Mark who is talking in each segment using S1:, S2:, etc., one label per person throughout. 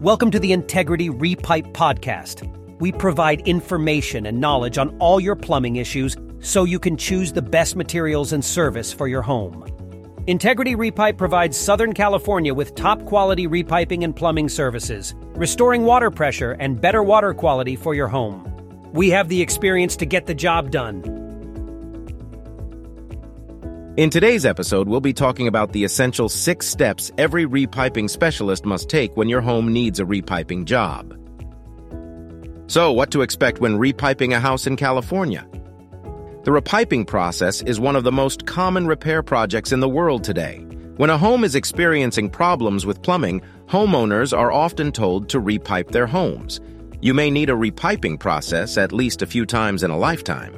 S1: Welcome to the Integrity Repipe Podcast. We provide information and knowledge on all your plumbing issues so you can choose the best materials and service for your home. Integrity Repipe provides Southern California with top quality repiping and plumbing services, restoring water pressure and better water quality for your home. We have the experience to get the job done.
S2: In today's episode, we'll be talking about the essential six steps every repiping specialist must take when your home needs a repiping job. So, what to expect when repiping a house in California? The repiping process is one of the most common repair projects in the world today. When a home is experiencing problems with plumbing, homeowners are often told to repipe their homes. You may need a repiping process at least a few times in a lifetime.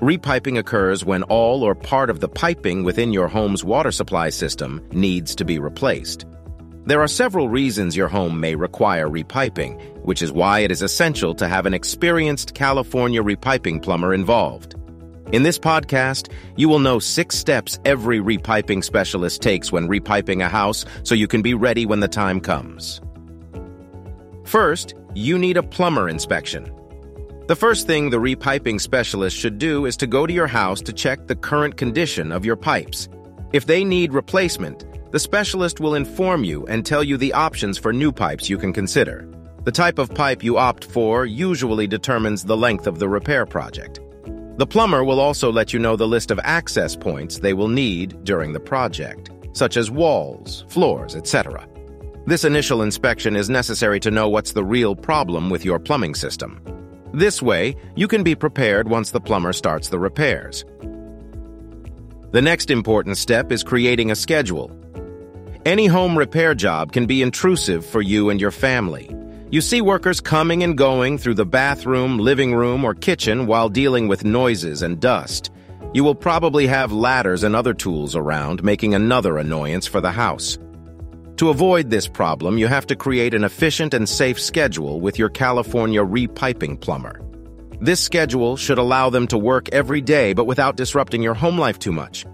S2: Repiping occurs when all or part of the piping within your home's water supply system needs to be replaced. There are several reasons your home may require repiping, which is why it is essential to have an experienced California repiping plumber involved. In this podcast, you will know six steps every repiping specialist takes when repiping a house so you can be ready when the time comes. First, you need a plumber inspection. The first thing the repiping specialist should do is to go to your house to check the current condition of your pipes. If they need replacement, the specialist will inform you and tell you the options for new pipes you can consider. The type of pipe you opt for usually determines the length of the repair project. The plumber will also let you know the list of access points they will need during the project, such as walls, floors, etc. This initial inspection is necessary to know what's the real problem with your plumbing system. This way, you can be prepared once the plumber starts the repairs. The next important step is creating a schedule. Any home repair job can be intrusive for you and your family. You see workers coming and going through the bathroom, living room, or kitchen while dealing with noises and dust. You will probably have ladders and other tools around, making another annoyance for the house. To avoid this problem, you have to create an efficient and safe schedule with your California repiping plumber. This schedule should allow them to work every day but without disrupting your home life too much.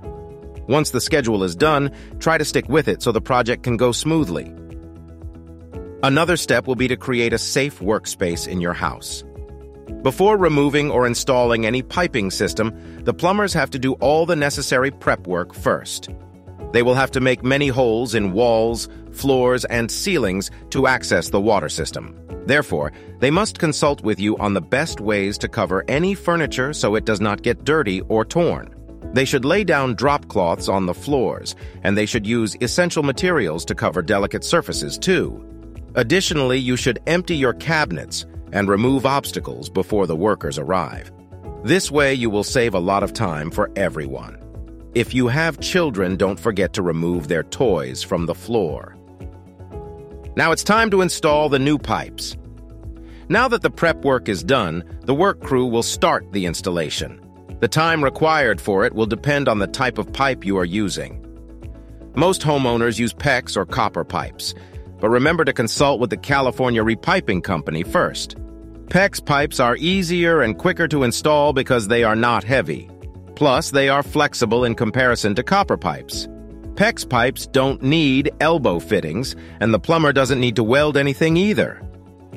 S2: Once the schedule is done, try to stick with it so the project can go smoothly. Another step will be to create a safe workspace in your house. Before removing or installing any piping system, the plumbers have to do all the necessary prep work first. They will have to make many holes in walls, floors, and ceilings to access the water system. Therefore, they must consult with you on the best ways to cover any furniture so it does not get dirty or torn. They should lay down drop cloths on the floors, and they should use essential materials to cover delicate surfaces too. Additionally, you should empty your cabinets and remove obstacles before the workers arrive. This way, you will save a lot of time for everyone. If you have children, don't forget to remove their toys from the floor. Now it's time to install the new pipes. Now that the prep work is done, the work crew will start the installation. The time required for it will depend on the type of pipe you are using. Most homeowners use PEX or copper pipes, but remember to consult with the California Repiping Company first. PEX pipes are easier and quicker to install because they are not heavy. Plus, they are flexible in comparison to copper pipes. PEX pipes don't need elbow fittings, and the plumber doesn't need to weld anything either.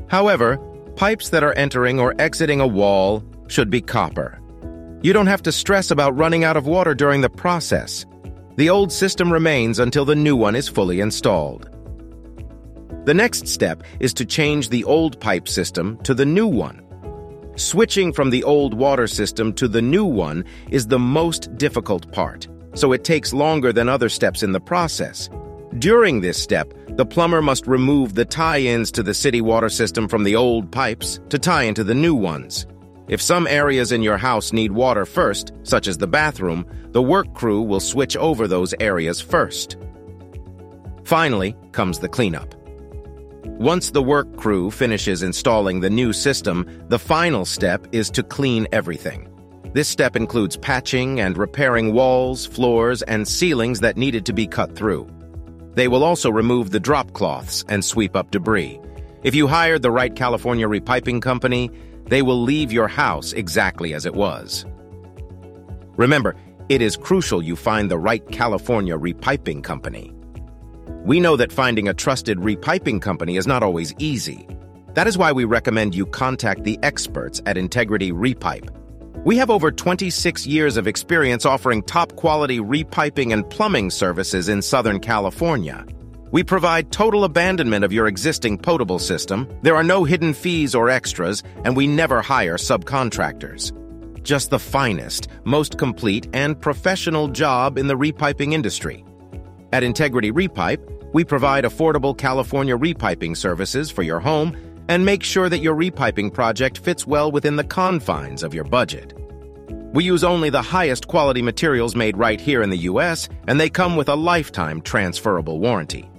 S2: However, pipes that are entering or exiting a wall should be copper. You don't have to stress about running out of water during the process. The old system remains until the new one is fully installed. The next step is to change the old pipe system to the new one. Switching from the old water system to the new one is the most difficult part, so it takes longer than other steps in the process. During this step, the plumber must remove the tie-ins to the city water system from the old pipes to tie into the new ones. If some areas in your house need water first, such as the bathroom, the work crew will switch over those areas first. Finally comes the cleanup. Once the work crew finishes installing the new system, the final step is to clean everything. This step includes patching and repairing walls, floors, and ceilings that needed to be cut through. They will also remove the drop cloths and sweep up debris. If you hired the right California repiping company, they will leave your house exactly as it was. Remember, it is crucial you find the right California repiping company. We know that finding a trusted repiping company is not always easy. That is why we recommend you contact the experts at Integrity Repipe. We have over 26 years of experience offering top-quality repiping and plumbing services in Southern California. We provide total abandonment of your existing potable system, there are no hidden fees or extras, and we never hire subcontractors. Just the finest, most complete, and professional job in the repiping industry. At Integrity Repipe, we provide affordable California repiping services for your home and make sure that your repiping project fits well within the confines of your budget. We use only the highest quality materials made right here in the US, and they come with a lifetime transferable warranty.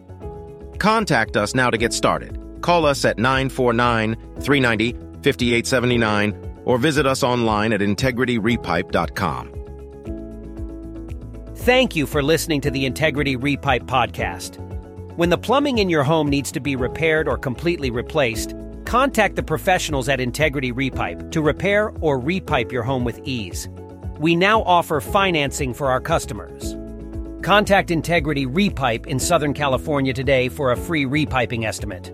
S2: Contact us now to get started. Call us at 949 390 5879 or visit us online at integrityrepipe.com.
S1: Thank you for listening to the Integrity Repipe podcast. When the plumbing in your home needs to be repaired or completely replaced, contact the professionals at Integrity Repipe to repair or repipe your home with ease. We now offer financing for our customers. Contact Integrity Repipe in Southern California today for a free repiping estimate.